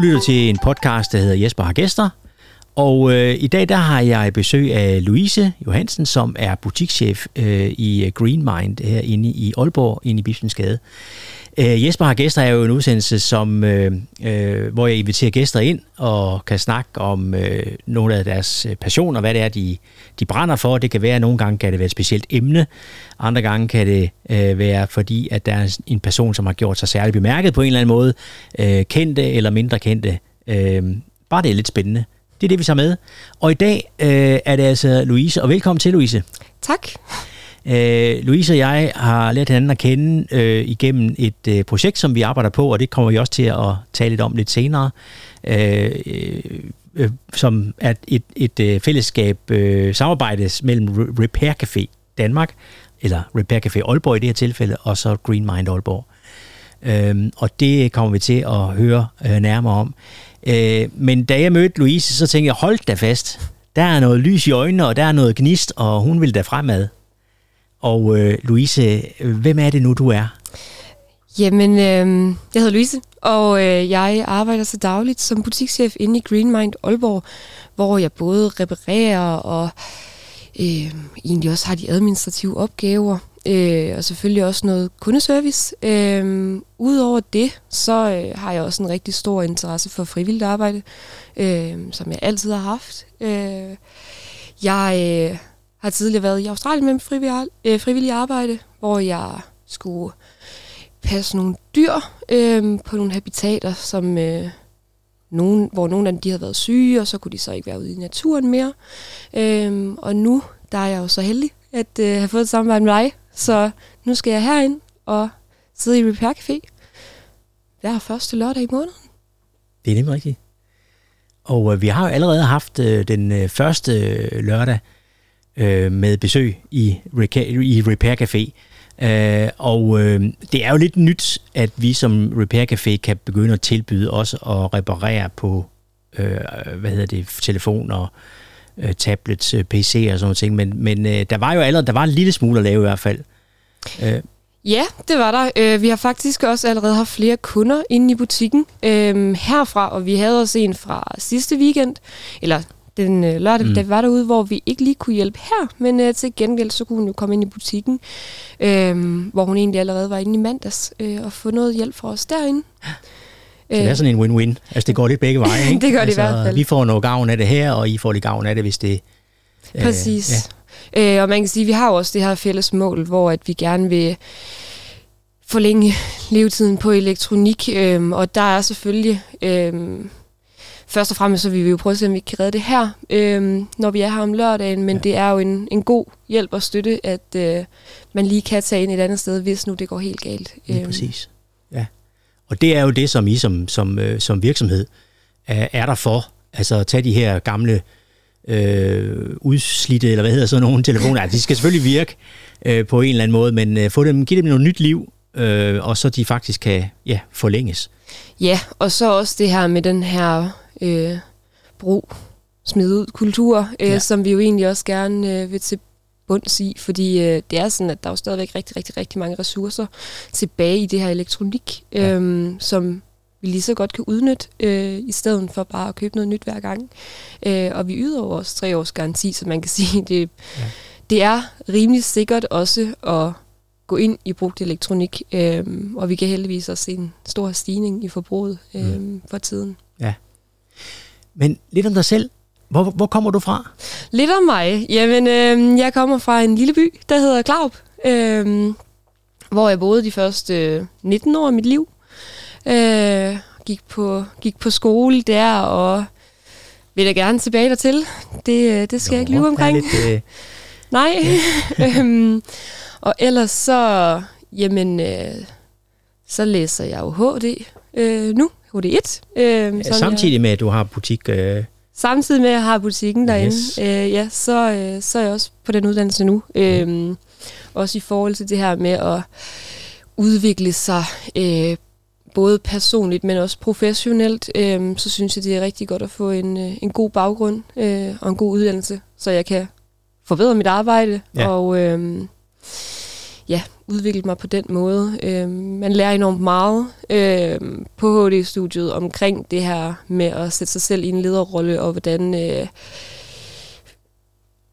Du lytter til en podcast, der hedder Jesper har gæster. Og øh, i dag der har jeg besøg af Louise Johansen, som er butikschef øh, i Green Mind herinde i Aalborg, inde i Bispensgade. Øh, Jesper har gæster er jo en udsendelse, som, øh, øh, hvor jeg inviterer gæster ind og kan snakke om øh, nogle af deres øh, passioner, hvad det er, de, de brænder for. Det kan være, at nogle gange kan det være et specielt emne, andre gange kan det øh, være fordi, at der er en person, som har gjort sig særligt bemærket på en eller anden måde, øh, kendte eller mindre kendte. Øh, bare det er lidt spændende. Det er det, vi tager med. Og i dag øh, er det altså Louise, og velkommen til, Louise. Tak. Øh, Louise og jeg har lært hinanden at kende øh, igennem et øh, projekt, som vi arbejder på, og det kommer vi også til at tale lidt om lidt senere, øh, øh, som er et, et øh, fællesskab øh, samarbejdes mellem Repair Café Danmark, eller Repair Café Aalborg i det her tilfælde, og så Green Mind Aalborg. Øh, og det kommer vi til at høre øh, nærmere om. Øh, men da jeg mødte Louise, så tænkte jeg, hold da fast, der er noget lys i øjnene, og der er noget gnist, og hun vil da fremad. Og øh, Louise, hvem er det nu, du er? Jamen, øh, jeg hedder Louise, og øh, jeg arbejder så dagligt som butikschef inde i Green Mind Aalborg, hvor jeg både reparerer og øh, egentlig også har de administrative opgaver, øh, og selvfølgelig også noget kundeservice. Øh, Udover det, så øh, har jeg også en rigtig stor interesse for frivilligt arbejde, øh, som jeg altid har haft. Øh, jeg... Øh, har tidligere været i Australien med frivillig, øh, frivillig arbejde, hvor jeg skulle passe nogle dyr øh, på nogle habitater, som øh, nogen, hvor nogle af dem de havde været syge, og så kunne de så ikke være ude i naturen mere. Øh, og nu der er jeg jo så heldig at øh, have fået et samarbejde med dig, så nu skal jeg herind og sidde i Repair Café hver første lørdag i måneden. Det er nemlig rigtigt. Og øh, vi har jo allerede haft øh, den øh, første øh, lørdag, øh, med besøg i, i Repair Café. Øh, og øh, det er jo lidt nyt, at vi som Repair Café kan begynde at tilbyde også at reparere på øh, hvad hedder det, telefoner, øh, tablets, øh, PC'er PC og sådan noget. Men, men øh, der var jo allerede der var en lille smule at lave i hvert fald. Øh. Ja, det var der. Øh, vi har faktisk også allerede haft flere kunder inde i butikken øh, herfra, og vi havde også en fra sidste weekend, eller den øh, lørdag, mm. der var derude, hvor vi ikke lige kunne hjælpe her, men øh, til gengæld så kunne hun jo komme ind i butikken, øh, hvor hun egentlig allerede var inde i mandags, øh, og få noget hjælp fra os derinde. Så det er sådan en win-win. Altså det går lidt begge veje, ikke? det gør altså, det i hvert fald. Vi får noget gavn af det her, og I får lidt gavn af det, hvis det... Øh, Præcis. Ja. Øh, og man kan sige, at vi har også det her fælles mål, hvor at vi gerne vil forlænge levetiden på elektronik, øh, og der er selvfølgelig... Øh, først og fremmest så vil vi jo prøve at se, om vi kan redde det her, øh, når vi er her om lørdagen, men ja. det er jo en, en god hjælp og støtte, at øh, man lige kan tage ind et andet sted, hvis nu det går helt galt. Lige øhm. præcis. Ja. Og det er jo det, som I som, som, øh, som virksomhed er, er der for. Altså at tage de her gamle øh, udslidte, eller hvad hedder sådan nogle telefoner. Altså, de skal selvfølgelig virke øh, på en eller anden måde, men øh, få dem, give dem noget nyt liv, øh, og så de faktisk kan ja, forlænges. Ja, og så også det her med den her øh, brug, smid ud kultur, øh, ja. som vi jo egentlig også gerne øh, vil til bunds i, fordi øh, det er sådan, at der er jo stadigvæk rigtig, rigtig, rigtig mange ressourcer tilbage i det her elektronik, ja. øh, som vi lige så godt kan udnytte, øh, i stedet for bare at købe noget nyt hver gang. Øh, og vi yder også tre års garanti, så man kan sige, det, ja. det er rimelig sikkert også at gå ind i brugt elektronik, øh, og vi kan heldigvis også se en stor stigning i forbruget øh, mm. for tiden. Ja. Men lidt om dig selv. Hvor, hvor kommer du fra? Lidt om mig. Jamen, øh, jeg kommer fra en lille by, der hedder Klaup, øh, hvor jeg boede de første 19 år af mit liv. Øh, gik, på, gik på skole der, og vil jeg gerne tilbage dertil. Det, øh, det skal jo, jeg ikke lyve omkring. Lidt, øh... Nej. Øhm, og ellers så, jamen, øh, så læser jeg jo HD øh, nu. HD1. Øh, ja, samtidig jeg, med, at du har butik... Øh... Samtidig med, at jeg har butikken derinde, yes. øh, ja, så, øh, så er jeg også på den uddannelse nu. Mm. Øh, også i forhold til det her med at udvikle sig øh, både personligt, men også professionelt, øh, så synes jeg, det er rigtig godt at få en, øh, en god baggrund øh, og en god uddannelse, så jeg kan forbedre mit arbejde. Ja. Og øh, ja, udvikle mig på den måde. Øh, man lærer enormt meget øh, på HD-studiet omkring det her med at sætte sig selv i en lederrolle, og hvordan øh,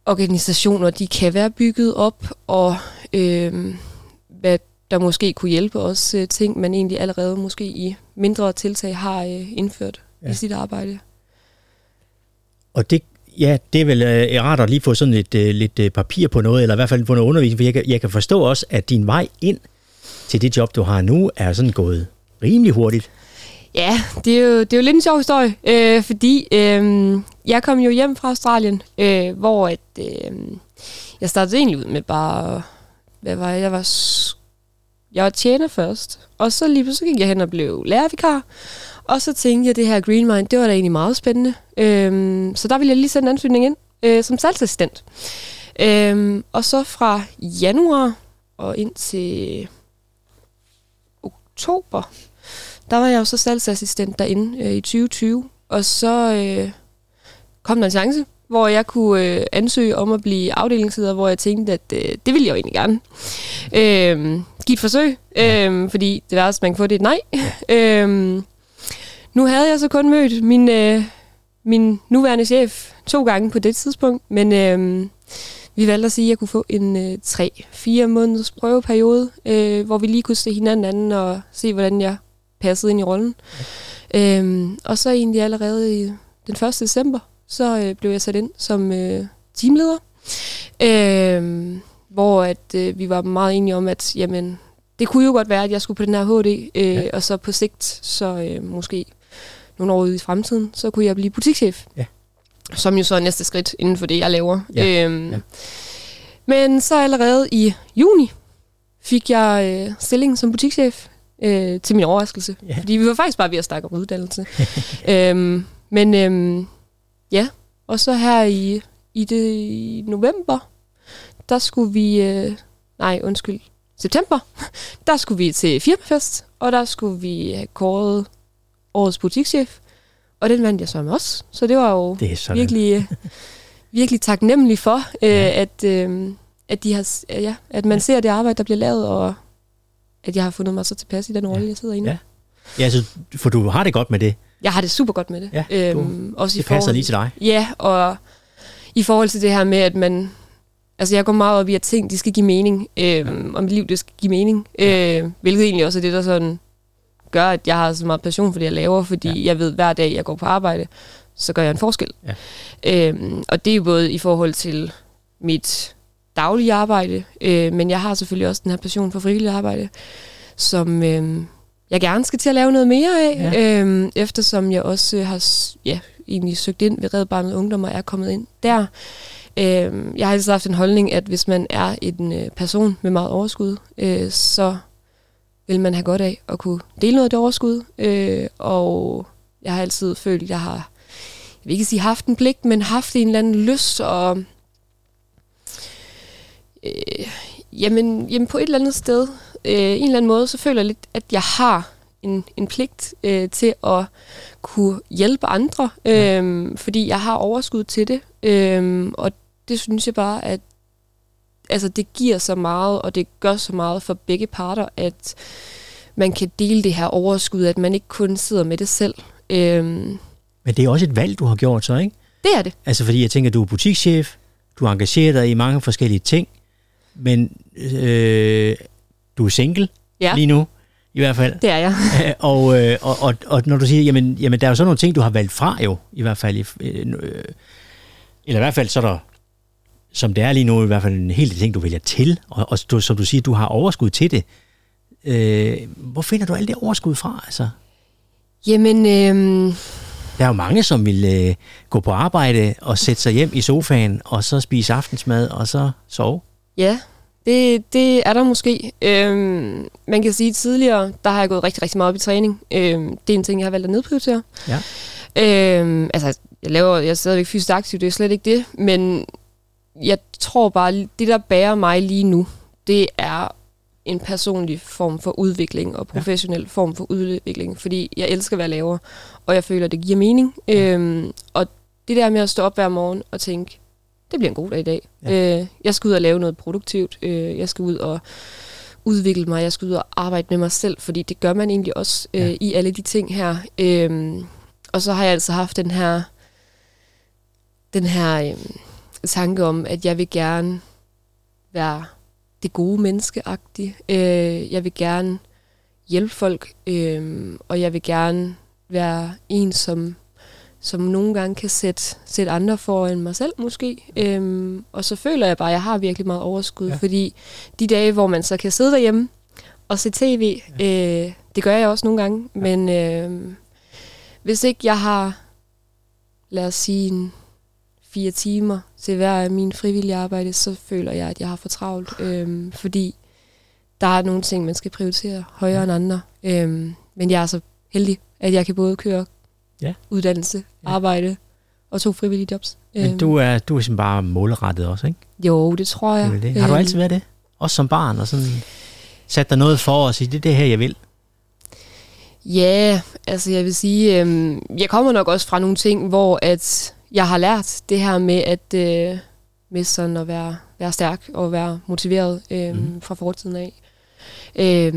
organisationer de kan være bygget op, og øh, hvad der måske kunne hjælpe os øh, ting, man egentlig allerede måske i mindre tiltag har øh, indført ja. i sit arbejde. Og det, ja, det er vel øh, rart at lige få sådan et øh, lidt øh, papir på noget, eller i hvert fald få noget undervisning, for jeg kan, jeg kan forstå også, at din vej ind til det job, du har nu, er sådan gået rimelig hurtigt. Ja, det er jo, det er jo lidt en sjov historie, øh, fordi øh, jeg kom jo hjem fra Australien, øh, hvor at, øh, jeg startede egentlig ud med bare, hvad var jeg, jeg var, jeg var tjener først, og så lige pludselig gik jeg hen og blev lærervikar, og så tænkte jeg, at det her Green Mind, det var da egentlig meget spændende. Øhm, så der ville jeg lige sende en ansøgning ind øh, som salgsassistent. Øhm, og så fra januar og ind til oktober, der var jeg jo så salgsassistent derinde øh, i 2020. Og så øh, kom der en chance, hvor jeg kunne øh, ansøge om at blive afdelingsleder, hvor jeg tænkte, at øh, det ville jeg jo egentlig gerne. Øh, give et forsøg, øh, fordi det værste, man kan få, det er et nej. øh, nu havde jeg så kun mødt min, øh, min nuværende chef to gange på det tidspunkt, men øh, vi valgte at sige, at jeg kunne få en øh, 3-4 måneders prøveperiode, øh, hvor vi lige kunne se hinanden anden og se, hvordan jeg passede ind i rollen. Ja. Øh, og så egentlig allerede i den 1. december, så øh, blev jeg sat ind som øh, teamleder, øh, hvor at øh, vi var meget enige om, at jamen, det kunne jo godt være, at jeg skulle på den her HD, øh, ja. og så på sigt, så øh, måske nogle år ude i fremtiden, så kunne jeg blive butikschef. Ja. Som jo så er næste skridt inden for det, jeg laver. Ja. Øhm, ja. Men så allerede i juni fik jeg øh, stilling som butikschef øh, til min overraskelse. Ja. Fordi vi var faktisk bare ved at snakke om uddannelse. øhm, men øhm, ja, og så her i, i, det, i november, der skulle vi... Øh, nej, undskyld. September, der skulle vi til firmafest, og der skulle vi have kåret årets butikschef, og den vandt jeg så med os. Så det var jo det virkelig, øh, virkelig taknemmelig for, øh, ja. at, øh, at, de har, ja, at man ja. ser det arbejde, der bliver lavet, og at jeg har fundet mig så tilpas i den rolle, ja. jeg sidder i nu. Ja. ja, så, for du har det godt med det? Jeg har det super godt med det. Ja, øhm, også det i passer forhold, lige til dig. Ja, og i forhold til det her med, at man... Altså, jeg går meget op i, at ting, de skal give mening, øhm, ja. og mit liv, det skal give mening, ja. øh, hvilket egentlig også er det, der sådan gør, at jeg har så meget passion for det, jeg laver, fordi ja. jeg ved, hver dag, jeg går på arbejde, så gør jeg en forskel. Ja. Øhm, og det er jo både i forhold til mit daglige arbejde, øh, men jeg har selvfølgelig også den her passion for frivilligt arbejde, som øh, jeg gerne skal til at lave noget mere af, ja. øh, eftersom jeg også har ja, egentlig søgt ind ved Red Barnet Ungdom og er kommet ind der. Øh, jeg har altid haft en holdning, at hvis man er en øh, person med meget overskud, øh, så vil man have godt af at kunne dele noget af det overskud. Øh, og jeg har altid følt, at jeg har, jeg vil ikke sige haft en pligt, men haft en eller anden lyst og øh, jamen, jamen på et eller andet sted, øh, en eller anden måde, så føler jeg lidt, at jeg har en, en pligt øh, til at kunne hjælpe andre, øh, ja. fordi jeg har overskud til det. Øh, og det synes jeg bare, at altså, det giver så meget, og det gør så meget for begge parter, at man kan dele det her overskud, at man ikke kun sidder med det selv. Øhm. Men det er også et valg, du har gjort så, ikke? Det er det. Altså fordi jeg tænker, du er butikschef, du har engageret dig i mange forskellige ting, men øh, du er single ja. lige nu, i hvert fald. Det er jeg. og, øh, og, og, og når du siger, jamen, jamen der er jo så nogle ting, du har valgt fra jo, i hvert fald. Øh, eller i hvert fald så er der som det er lige nu, i hvert fald en hel del ting, du vælger til, og, og du, som du siger, du har overskud til det. Øh, hvor finder du alt det overskud fra? Altså? Jamen... Øh... Der er jo mange, som vil øh, gå på arbejde og sætte sig hjem i sofaen, og så spise aftensmad, og så sove. Ja, det, det er der måske. Øhm, man kan sige, at tidligere, der har jeg gået rigtig, rigtig meget op i træning. Øhm, det er en ting, jeg har valgt at nedprioritere. Ja. Øhm, altså, jeg laver, jeg er stadigvæk fysisk aktiv, det er slet ikke det, men jeg tror bare, det der bærer mig lige nu, det er en personlig form for udvikling og professionel ja. form for udvikling, fordi jeg elsker at være laver, og jeg føler, det giver mening. Ja. Øhm, og det der med at stå op hver morgen og tænke, det bliver en god dag i dag. Ja. Øh, jeg skal ud og lave noget produktivt. Øh, jeg skal ud og udvikle mig. Jeg skal ud og arbejde med mig selv, fordi det gør man egentlig også øh, ja. i alle de ting her. Øh, og så har jeg altså haft den her, den her øh, tanke om, at jeg vil gerne være det gode menneskeagtige. Øh, jeg vil gerne hjælpe folk, øh, og jeg vil gerne være en, som, som nogle gange kan sætte, sætte andre foran mig selv måske. Øh, og så føler jeg bare, at jeg har virkelig meget overskud, ja. fordi de dage, hvor man så kan sidde derhjemme og se tv, ja. øh, det gør jeg også nogle gange, ja. men øh, hvis ikke jeg har, lad os sige, en fire timer til hver af mine frivillige arbejde, så føler jeg, at jeg har for travlt. Øhm, fordi der er nogle ting, man skal prioritere højere ja. end andre. Øhm, men jeg er så heldig, at jeg kan både køre ja. uddannelse, ja. arbejde og to frivillige jobs. Men øhm. du er, du er simpelthen bare målrettet også, ikke? Jo, det tror jeg. Det det. Har du øhm. altid været det? Også som barn og sådan sat dig noget for og sige, det er det her, jeg vil? Ja, altså jeg vil sige, øhm, jeg kommer nok også fra nogle ting, hvor at jeg har lært det her med at øh, med sådan at være, være stærk og være motiveret øh, mm. fra fortiden af. Øh,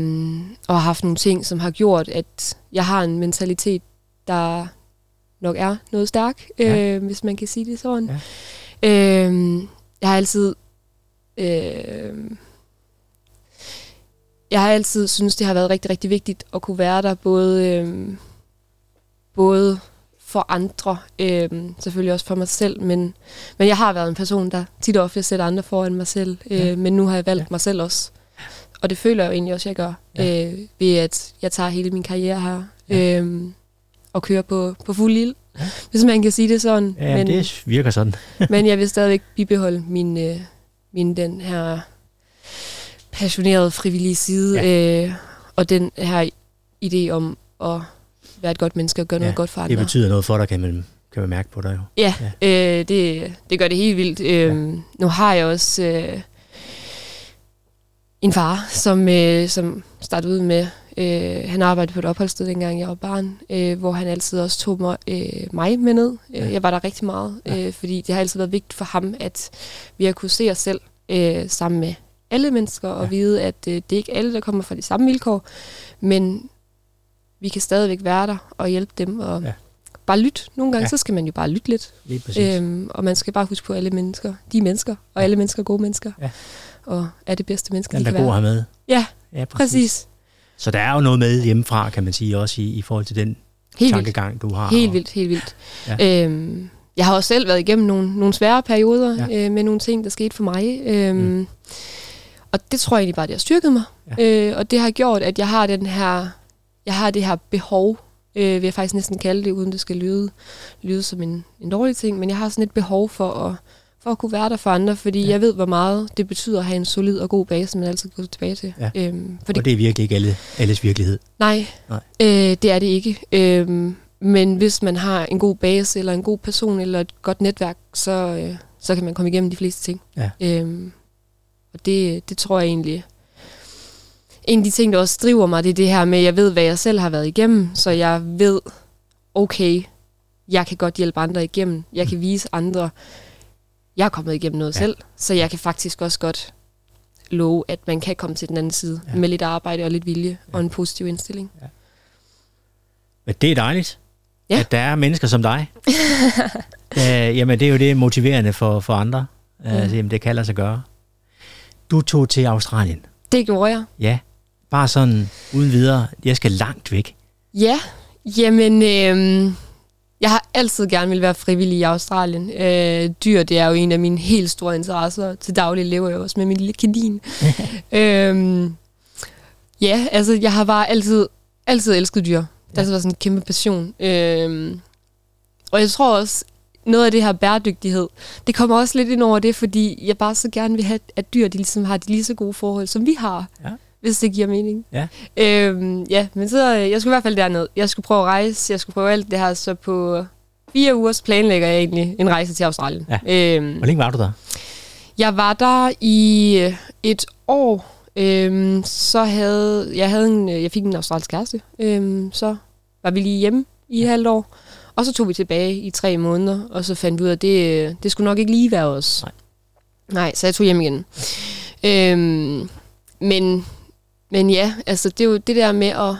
og har haft nogle ting, som har gjort, at jeg har en mentalitet, der nok er noget stærk, øh, ja. hvis man kan sige det sådan. Ja. Øh, jeg har altid... Øh, jeg har altid synes det har været rigtig, rigtig vigtigt at kunne være der, både, øh, både for andre, øh, selvfølgelig også for mig selv, men, men jeg har været en person, der tit og ofte sætter andre foran mig selv, øh, ja. men nu har jeg valgt ja. mig selv også. Og det føler jeg jo egentlig også, jeg gør, ja. øh, ved at jeg tager hele min karriere her ja. øh, og kører på, på fuld ild, ja. hvis man kan sige det sådan. Ja, men, det virker sådan. men jeg vil stadigvæk bibeholde min, øh, min den her passionerede frivillige side, ja. øh, og den her idé om at være et godt menneske og gøre ja, noget godt for andre. det betyder noget for dig, kan man, kan man mærke på dig jo. Ja, ja. Øh, det, det gør det helt vildt. Øh, ja. Nu har jeg også øh, en far, som, øh, som startede ud med, øh, han arbejdede på et opholdssted, dengang jeg var barn, øh, hvor han altid også tog mig, øh, mig med ned. Øh, ja. Jeg var der rigtig meget, øh, ja. fordi det har altid været vigtigt for ham, at vi har kunne se os selv øh, sammen med alle mennesker, og ja. vide, at øh, det er ikke alle, der kommer fra de samme vilkår, men vi kan stadigvæk være der og hjælpe dem. Og ja. Bare lytte. Nogle gange, ja. så skal man jo bare lytte lidt. Øhm, og man skal bare huske på alle mennesker. De er mennesker, og ja. alle mennesker er gode mennesker. Ja. Og er det bedste mennesker, Den, de kan være. Den er god med. Ja, ja præcis. præcis. Så der er jo noget med hjemmefra, kan man sige, også i, i forhold til den helt tankegang, vildt. du har. Helt og, vildt, helt vildt. Ja. Øhm, jeg har også selv været igennem nogle, nogle svære perioder ja. øh, med nogle ting, der skete for mig. Øhm, mm. Og det tror jeg egentlig bare, det har styrket mig. Ja. Øh, og det har gjort, at jeg har den her jeg har det her behov, øh, vil jeg faktisk næsten kalde det, uden det skal lyde, lyde som en, en dårlig ting, men jeg har sådan et behov for at, for at kunne være der for andre, fordi ja. jeg ved, hvor meget det betyder at have en solid og god base, man altid går tilbage til. Ja. Øhm, for og det er virkelig ikke alle, alles virkelighed. Nej, nej. Øh, det er det ikke. Øhm, men hvis man har en god base, eller en god person, eller et godt netværk, så, øh, så kan man komme igennem de fleste ting. Ja. Øhm, og det, det tror jeg egentlig en af de ting, der også driver mig, det er det her med, at jeg ved, hvad jeg selv har været igennem, så jeg ved, okay, jeg kan godt hjælpe andre igennem. Jeg kan vise andre, jeg er kommet igennem noget ja. selv, så jeg kan faktisk også godt love, at man kan komme til den anden side ja. med lidt arbejde og lidt vilje ja. og en positiv indstilling. Ja. Men det er dejligt, ja. at der er mennesker som dig. uh, jamen, det er jo det motiverende for, for andre. Mm. altså, jamen, det kan lade sig gøre. Du tog til Australien. Det gjorde jeg. Ja. Bare sådan uden videre, jeg skal langt væk. Ja, jamen, øh, jeg har altid gerne vil være frivillig i Australien. Øh, dyr, det er jo en af mine helt store interesser. Til daglig lever jeg også med min lille kanin. øh, ja, altså, jeg har bare altid, altid elsket dyr. Det har været sådan en kæmpe passion. Øh, og jeg tror også, noget af det her bæredygtighed, det kommer også lidt ind over det, fordi jeg bare så gerne vil have, at dyr de ligesom har de lige så gode forhold, som vi har. Ja hvis det giver mening. Ja. Øhm, ja, men så, øh, jeg skulle i hvert fald derned. Jeg skulle prøve at rejse, jeg skulle prøve alt det her, så på fire uger planlægger jeg egentlig en rejse til Australien. Ja. Øhm, Hvor længe var du der? Jeg var der i øh, et år. Øhm, så havde jeg havde en, øh, jeg fik en australsk kæreste. Øhm, så var vi lige hjemme i et halvt år. Og så tog vi tilbage i tre måneder, og så fandt vi ud af, at det, det skulle nok ikke lige være os. Nej. Nej, så jeg tog hjem igen. Øhm, men, men ja, altså det er jo det der med at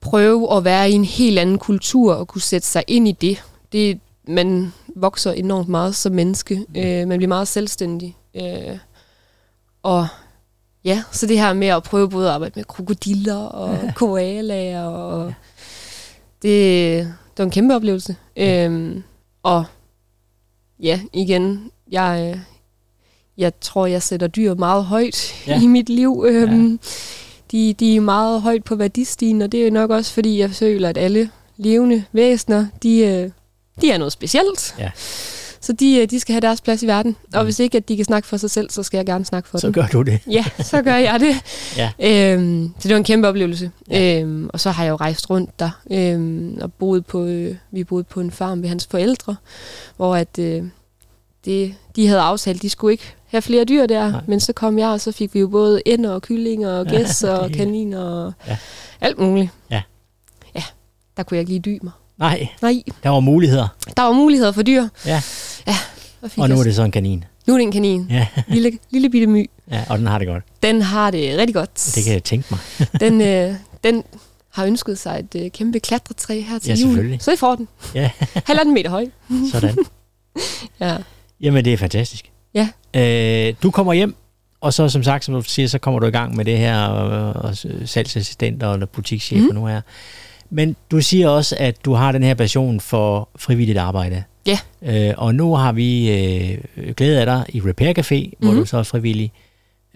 prøve at være i en helt anden kultur og kunne sætte sig ind i det. det man vokser enormt meget som menneske. Øh, man bliver meget selvstændig. Øh, og ja, så det her med at prøve både at arbejde med krokodiller og koalaer, og det, det var en kæmpe oplevelse. Øhm, og ja, igen, jeg, jeg tror, jeg sætter dyr meget højt ja. i mit liv. Øhm, ja. de, de er meget højt på værdistigen, og det er nok også, fordi jeg føler, at alle levende væsener, de, øh, de er noget specielt. Ja. Så de, øh, de skal have deres plads i verden. Og mm. hvis ikke, at de kan snakke for sig selv, så skal jeg gerne snakke for så dem. Så gør du det. Ja, så gør jeg det. ja. øhm, så det var en kæmpe oplevelse. Ja. Øhm, og så har jeg jo rejst rundt der, øhm, og boet på, øh, vi boede på en farm ved hans forældre, hvor at, øh, det, de havde aftalt, de skulle ikke have flere dyr der, Nej. men så kom jeg, og så fik vi jo både ænder og kyllinger og gæs ja, og kaniner og ja. alt muligt. Ja. Ja, der kunne jeg ikke lige dy mig. Nej. Nej. Der var muligheder. Der var muligheder for dyr. Ja. Ja. Og, og nu er det så en kanin. Nu er det en kanin. Ja. lille, lille bitte my. Ja, og den har det godt. Den har det rigtig godt. Det kan jeg tænke mig. den, øh, den har ønsket sig et øh, kæmpe klatretræ her til ja, jul. Så I får den. Ja. Halvanden meter høj. Sådan. ja. Jamen, det er fantastisk. Ja. Øh, du kommer hjem, og så som sagt, som du siger, så kommer du i gang med det her, og, og salgsassistent og butikschef mm. nu her. Men du siger også, at du har den her passion for frivilligt arbejde. Ja. Øh, og nu har vi øh, glæde af dig i Repair Café, hvor mhm. du så er frivillig.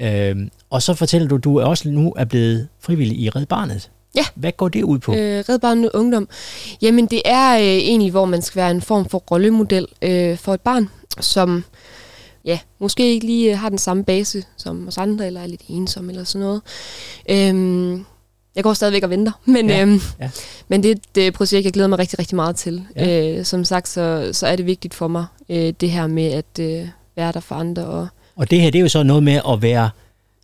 Øh, og så fortæller du, at du også nu er blevet frivillig i Red Barnet. Ja. Hvad går det ud på? Øh, Red Barnet Ungdom. Jamen, det er øh, egentlig, hvor man skal være en form for rollemodel øh, for et barn, som ja, måske ikke lige øh, har den samme base som os andre, eller er lidt ensom eller sådan noget. Øh, jeg går stadigvæk og venter, men, ja, øhm, ja. men det er et øh, projekt, jeg glæder mig rigtig, rigtig meget til. Ja. Øh, som sagt, så, så er det vigtigt for mig, øh, det her med at øh, være der for andre. Og, og det her, det er jo så noget med at være,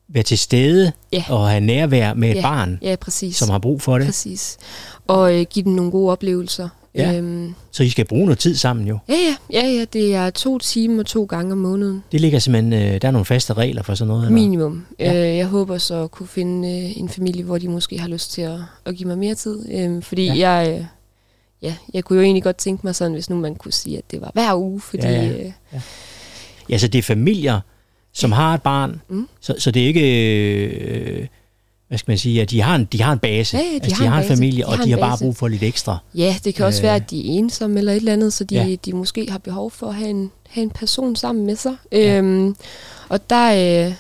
være til stede ja. og have nærvær med et ja. barn, ja, præcis. som har brug for det. Præcis. Og øh, give dem nogle gode oplevelser. Ja. Øhm, så I skal bruge noget tid sammen jo? Ja, ja, ja, ja. Det er to timer to gange om måneden. Det ligger simpelthen, øh, der er nogle faste regler for sådan noget? Eller? Minimum. Ja. Øh, jeg håber så at kunne finde øh, en familie, hvor de måske har lyst til at, at give mig mere tid. Øh, fordi ja. jeg, øh, ja, jeg kunne jo egentlig godt tænke mig sådan, hvis nu man kunne sige, at det var hver uge. Fordi, ja, ja. Øh, ja. ja, så det er familier, som har et barn, mm. så, så det er ikke... Øh, hvad skal man sige, at de har en, de har en base, ja, ja, de, altså, har, de har en, en familie, de og har de har bare brug for lidt ekstra. Ja, det kan også øh, være, at de er ensomme eller et eller andet, så de, ja. de måske har behov for at have en, have en person sammen med sig. Ja. Øhm, og der, øh,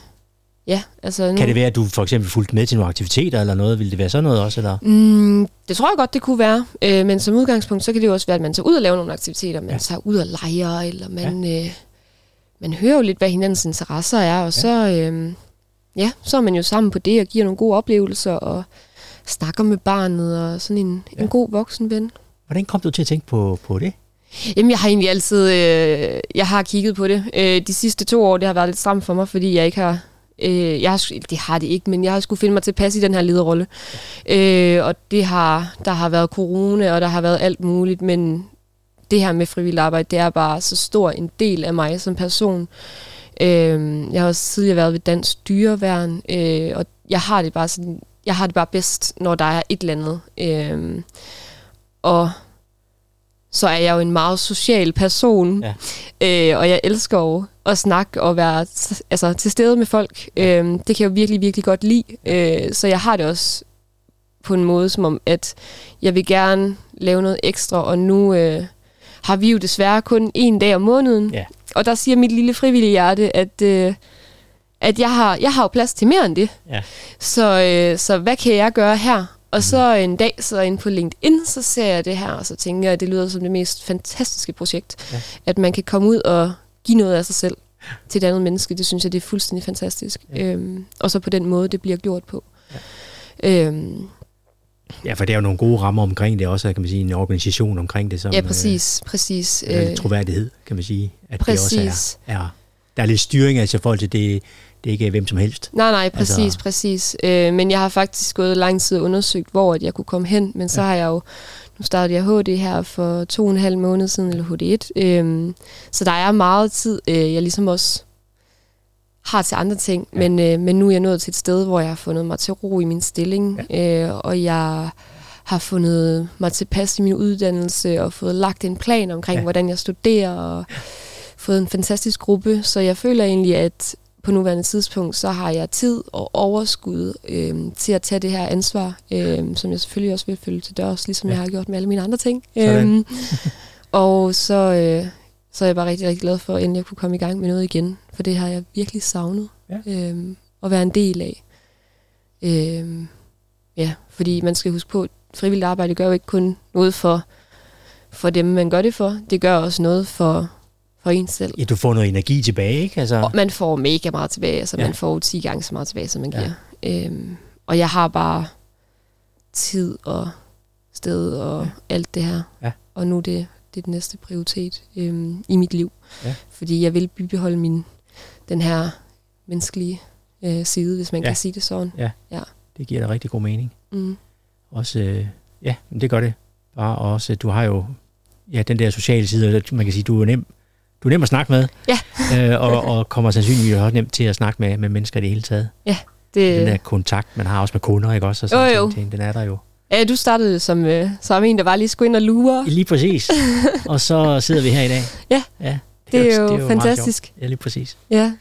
ja, altså... Nu, kan det være, at du for eksempel fulgte med til nogle aktiviteter eller noget? Vil det være sådan noget også? Eller? Mm, det tror jeg godt, det kunne være. Øh, men som udgangspunkt, så kan det jo også være, at man tager ud og laver nogle aktiviteter. Man ja. tager ud og leger, eller man, ja. øh, man hører jo lidt, hvad hinandens interesser er, og ja. så... Øh, ja, så er man jo sammen på det og giver nogle gode oplevelser og snakker med barnet og sådan en, ja. en god voksen ven. Hvordan kom du til at tænke på, på det? Jamen, jeg har egentlig altid øh, jeg har kigget på det. Øh, de sidste to år, det har været lidt stramt for mig, fordi jeg ikke har... Øh, jeg har, det har det ikke, men jeg har skulle finde mig tilpas i den her lederrolle. Øh, og det har, der har været corona, og der har været alt muligt, men det her med frivilligt arbejde, det er bare så stor en del af mig som person. Øh, jeg har også tidligere været ved Dansk Dyreværn, øh, og jeg har det bare sådan, jeg har det bare bedst, når der er et eller andet. Øh, og så er jeg jo en meget social person, ja. øh, og jeg elsker jo at snakke og være altså, til stede med folk. Ja. Øh, det kan jeg jo virkelig, virkelig godt lide. Øh, så jeg har det også på en måde, som om, at jeg vil gerne lave noget ekstra, og nu øh, har vi jo desværre kun en dag om måneden. Ja. Og der siger mit lille frivillige hjerte, at, øh, at jeg, har, jeg har jo plads til mere end det. Ja. Så, øh, så hvad kan jeg gøre her? Og så mhm. en dag, så inde på LinkedIn, så ser jeg det her, og så tænker jeg, at det lyder som det mest fantastiske projekt. Ja. At man kan komme ud og give noget af sig selv til et andet menneske. Det synes jeg, det er fuldstændig fantastisk. Ja. Øhm, og så på den måde, det bliver gjort på. Ja. Øhm, Ja, for det er jo nogle gode rammer omkring det også, kan man sige, en organisation omkring det. Som, ja, præcis, øh, præcis. Øh, troværdighed, kan man sige. At præcis. det også er, er, der er lidt styring altså i forhold til det, det er ikke hvem som helst. Nej, nej, præcis, altså, præcis. Øh, men jeg har faktisk gået lang tid og undersøgt, hvor at jeg kunne komme hen, men så ja. har jeg jo nu startede jeg HD her for to og en halv måned siden, eller HD1. Øhm, så der er meget tid, øh, jeg ligesom også har til andre ting, ja. men, øh, men nu er jeg nået til et sted, hvor jeg har fundet mig til ro i min stilling, ja. øh, og jeg har fundet mig tilpas i min uddannelse, og fået lagt en plan omkring, ja. hvordan jeg studerer, og fået en fantastisk gruppe, så jeg føler egentlig, at på nuværende tidspunkt, så har jeg tid og overskud øh, til at tage det her ansvar, øh, som jeg selvfølgelig også vil følge til dørs, ligesom ja. jeg har gjort med alle mine andre ting. Øh, og så, øh, så er jeg bare rigtig, rigtig glad for, at endelig jeg kunne komme i gang med noget igen, for det har jeg virkelig savnet ja. øh, at være en del af. Øh, ja, fordi man skal huske på, at frivilligt arbejde gør jo ikke kun noget for, for dem, man gør det for. Det gør også noget for for en selv. Ja, du får noget energi tilbage, ikke? Altså... Og man får mega meget tilbage, altså ja. man får 10 gange så meget tilbage, som man giver. Ja. Øhm, og jeg har bare tid og sted og ja. alt det her. Ja. Og nu er det, det er den næste prioritet øhm, i mit liv. Ja. Fordi jeg vil bibeholde min, den her menneskelige øh, side, hvis man ja. kan sige det sådan. Ja. ja, det giver da rigtig god mening. Mm. Også, øh, ja, det gør det. Bare også, du har jo ja, den der sociale side, man kan sige, du er nem du er nem at snakke med, ja. øh, og, og kommer sandsynligvis også nemt til at snakke med, med mennesker i det hele taget. Ja. Det... Den der kontakt, man har også med kunder, ikke også? Og sådan jo, jo. Ting, den er der jo. Ja, du startede som, øh, som en, der var lige skulle ind og lure. Lige præcis. og så sidder vi her i dag. Ja, ja det, det, er, jo, det er jo fantastisk. Ja, lige præcis. Ja.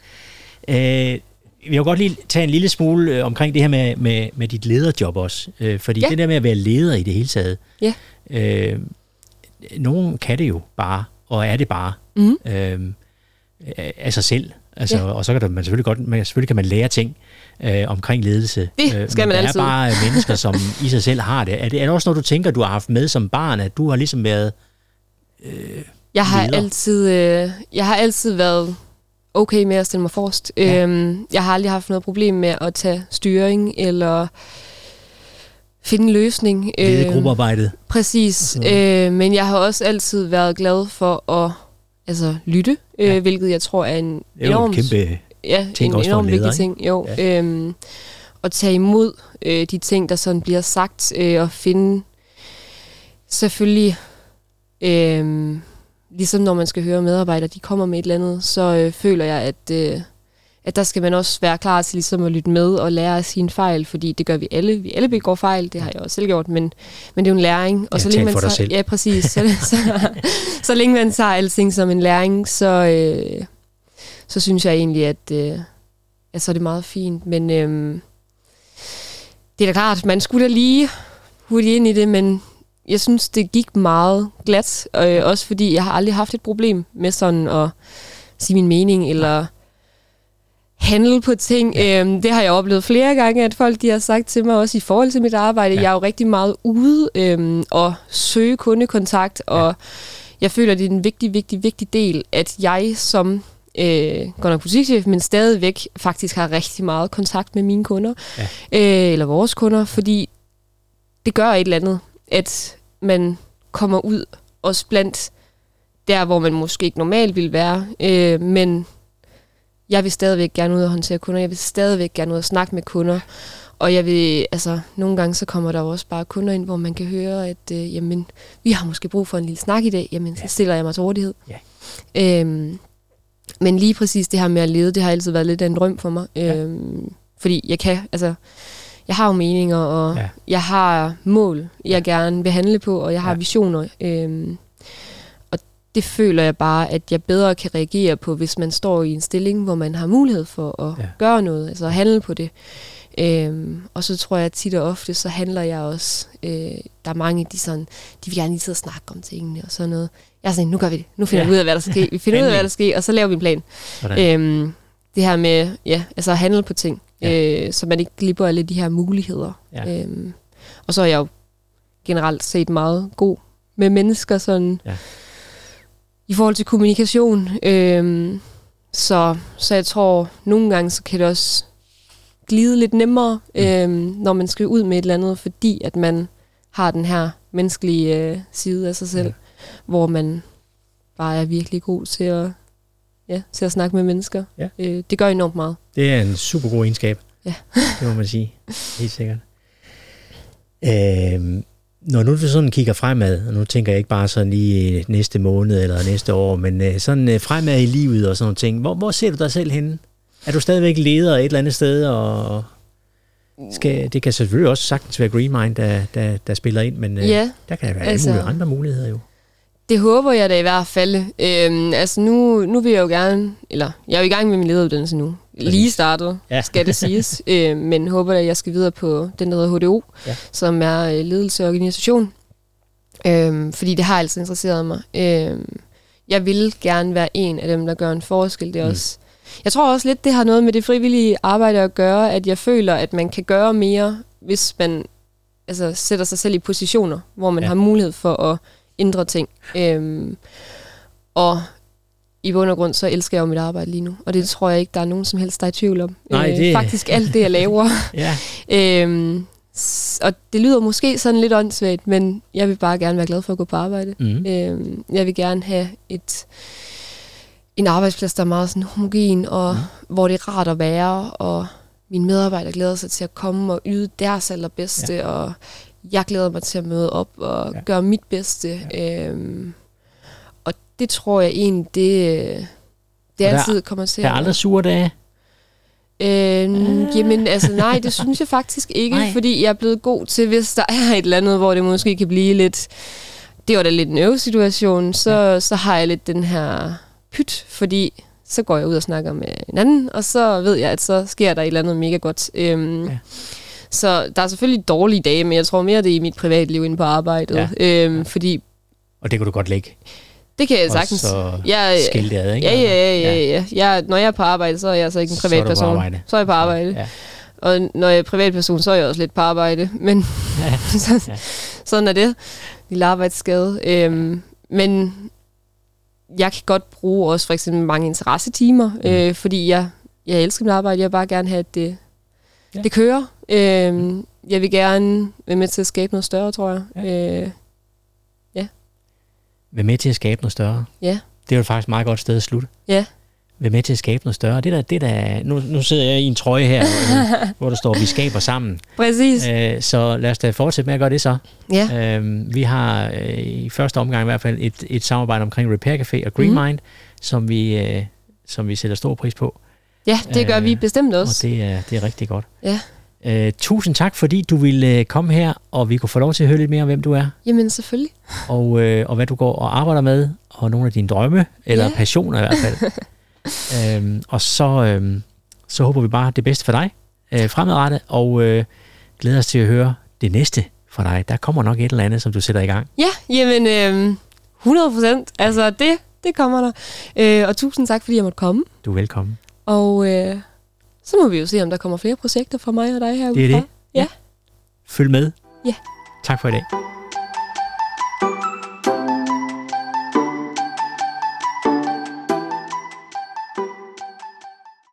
Øh, vi vil godt lige tage en lille smule øh, omkring det her med, med, med dit lederjob også. Øh, fordi ja. det der med at være leder i det hele taget, ja. øh, nogen kan det jo bare, og er det bare mm. øh, af sig selv. Altså, ja. Og så kan der, man selvfølgelig godt, man, selvfølgelig kan man lære ting øh, omkring ledelse. Det øh, skal man altid. Der er bare mennesker, som i sig selv har det. Er, det. er det også noget, du tænker, du har haft med som barn, at du har ligesom været øh, jeg har leder? altid, øh, jeg har altid været okay med at stille mig forrest. Ja. Øhm, jeg har aldrig haft noget problem med at tage styring eller finde en løsning. Lede øh, gruppearbejdet. Præcis. Øh, men jeg har også altid været glad for at altså, lytte, øh, ja. hvilket jeg tror er en det er enormt, kæmpe ja, ting en enormt vigtig ting. Jo, ja. øhm, at tage imod øh, de ting, der sådan bliver sagt, øh, og finde selvfølgelig, øh, ligesom når man skal høre medarbejdere, de kommer med et eller andet, så øh, føler jeg, at... Øh, at der skal man også være klar til ligesom at lytte med og lære af sine fejl, fordi det gør vi alle. Vi alle begår fejl, det har jeg også selv gjort, men, men det er jo en læring. Og ja, så længe man tager, selv. Ja, præcis. Så, så, så længe man tager alting som en læring, så, øh, så synes jeg egentlig, at, øh, at så er det meget fint. Men øh, det er da klart, man skulle da lige hurtigt ind i det, men jeg synes, det gik meget glat. Øh, også fordi jeg har aldrig haft et problem med sådan at sige min mening, eller handle på ting. Ja. Øhm, det har jeg oplevet flere gange, at folk de har sagt til mig, også i forhold til mit arbejde. Ja. Jeg er jo rigtig meget ude øhm, og søge kundekontakt, og ja. jeg føler, det er en vigtig, vigtig, vigtig del, at jeg som øh, godt nok butikschef, men stadigvæk faktisk har rigtig meget kontakt med mine kunder, ja. øh, eller vores kunder, fordi det gør et eller andet, at man kommer ud også blandt der, hvor man måske ikke normalt vil være, øh, men jeg vil stadigvæk gerne ud og håndtere kunder, jeg vil stadigvæk gerne ud og snakke med kunder, og jeg vil, altså, nogle gange så kommer der jo også bare kunder ind, hvor man kan høre, at øh, jamen, vi har måske brug for en lille snak i dag, jamen, så stiller jeg mig til rådighed. Ja. Øhm, men lige præcis det her med at lede, det har altid været lidt af en drøm for mig. Ja. Øhm, fordi jeg kan, altså, jeg har jo meninger, og ja. jeg har mål, jeg gerne vil handle på, og jeg har ja. visioner. Øhm, det føler jeg bare, at jeg bedre kan reagere på, hvis man står i en stilling, hvor man har mulighed for at ja. gøre noget, altså at handle på det. Øhm, og så tror jeg at tit og ofte, så handler jeg også, øh, der er mange, de, sådan, de vil gerne lige sidde og snakke om tingene og sådan noget. Jeg er sådan, nu gør vi det, nu finder ja. vi ud af, hvad der skal Vi finder ud af, hvad der skal og så laver vi en plan. Øhm, det her med, ja, altså at handle på ting, ja. øh, så man ikke glipper alle de her muligheder. Ja. Øhm, og så er jeg jo generelt set meget god med mennesker, sådan... Ja i forhold til kommunikation. Øhm, så, så jeg tror, nogle gange så kan det også glide lidt nemmere, mm. øhm, når man skal ud med et eller andet, fordi at man har den her menneskelige øh, side af sig selv, ja. Hvor man bare er virkelig god til at, ja, til at snakke med mennesker. Ja. Øh, det gør enormt meget. Det er en super god egenskab. Ja. det må man sige. Helt sikkert. Øhm, når nu du sådan kigger fremad, og nu tænker jeg ikke bare sådan lige næste måned eller næste år, men øh, sådan øh, fremad i livet og sådan nogle ting, hvor, hvor ser du dig selv henne? Er du stadigvæk leder et eller andet sted, og skal, det kan selvfølgelig også sagtens være Green Mind, der, der, der spiller ind, men øh, Ja, der kan være altså- alle mulige andre muligheder jo. Det håber jeg da i hvert fald. Øhm, altså nu, nu vil jeg jo gerne, eller jeg er jo i gang med min lederuddannelse nu. Lige startet, Ja. skal det siges. øh, men håber da, at jeg skal videre på den, der hedder HDO, Ja. som er øh, ledelse og organisation. Øhm, fordi det har altid interesseret mig. Øhm, jeg vil gerne være en af dem, der gør en forskel. Det er Mm. også, jeg tror også lidt, det har noget med det frivillige arbejde at gøre, at jeg føler, at man kan gøre mere, hvis man altså, sætter sig selv i positioner, hvor man ja. har mulighed for at ændre ting. Øhm, og i bund og grund, så elsker jeg jo mit arbejde lige nu. Og det tror jeg ikke, der er nogen som helst, der er i tvivl om. Nej, det- Faktisk alt det, jeg laver. Ja, øhm, og det lyder måske sådan lidt åndssvagt, men jeg vil bare gerne være glad for at gå på arbejde. mm. Øhm, jeg vil gerne have et en arbejdsplads, der er meget sådan homogen, og mm. hvor det er rart at være, og mine medarbejdere glæder sig til at komme og yde deres allerbedste, ja. og jeg glæder mig til at møde op og Ja. gøre mit bedste. Ja. Øhm, og det tror jeg egentlig, det, det Og der- altid kommer til Der er aldrig sure dage. Øhm, jamen, altså nej, det synes jeg faktisk ikke. Nej. fordi jeg er blevet god til, hvis der er et eller andet, hvor det måske kan blive lidt... Det var da lidt en øvesituation, så, ja. så har jeg lidt den her pyt, fordi så går jeg ud og snakker med en anden, og så ved jeg, at så sker der et eller andet mega godt. Øhm, Ja. Ja. Så der er selvfølgelig dårlige dage, men jeg tror mere, det er i mit privatliv end på arbejdet. Ja. Øhm, fordi Og det kan du godt lægge. det kan jeg Og sagtens. så Jeg, skille det ad, ikke? ja, ja, ja, ja, ja. Jeg, når jeg er på arbejde, så er jeg så ikke en Så er du på privatperson. arbejde. Så er jeg på arbejde. Ja. Og når jeg er privatperson, så er jeg også lidt på arbejde. Men Ja. så, Ja. sådan er det. Lille arbejdsskade. Øhm, men jeg kan godt bruge også for eksempel mange interessetimer, Mm. øh, fordi jeg, jeg elsker mit arbejde. Jeg vil bare gerne have, at det, Ja. ja. det kører. Øhm, jeg vil gerne være med til at skabe noget større, tror jeg. Ja. Øh, Vær med til at skabe noget større. Ja. Det er jo faktisk et meget godt sted at slutte. Ja. Vær med til at skabe noget større. Det der, det der, nu, nu sidder jeg i en trøje her, øh, hvor der står, vi skaber sammen. præcis. Øh, så lad os da fortsætte med at gøre det så. Ja. Øh, vi har øh, i første omgang i hvert fald et, et samarbejde omkring Repair Café og Green Mhm. Mind, som vi, øh, som vi sætter stor pris på. ja, det gør øh, vi bestemt Og også. det er, det er rigtig godt. Ja. Øh, tusind tak, fordi du ville øh, komme her, og vi kunne få lov til at høre lidt mere om, hvem du er, Jamen selvfølgelig. og, øh, og hvad du går og arbejder med, og nogle af dine drømme, eller Ja. passioner i hvert fald. øhm, og så, øhm, så håber vi bare det bedste for dig øh, fremadrettet, og øh, glæder os til at høre det næste fra dig. Der kommer nok et eller andet, som du sætter i gang. Ja, jamen øh, 100 procent. Altså det, det kommer der. Øh, og tusind tak, fordi jeg måtte komme. Du er velkommen. Og øh, så må vi jo se, om der kommer flere projekter fra mig og dig herude. Det er det. Ja. Følg med. Ja. Tak for i dag.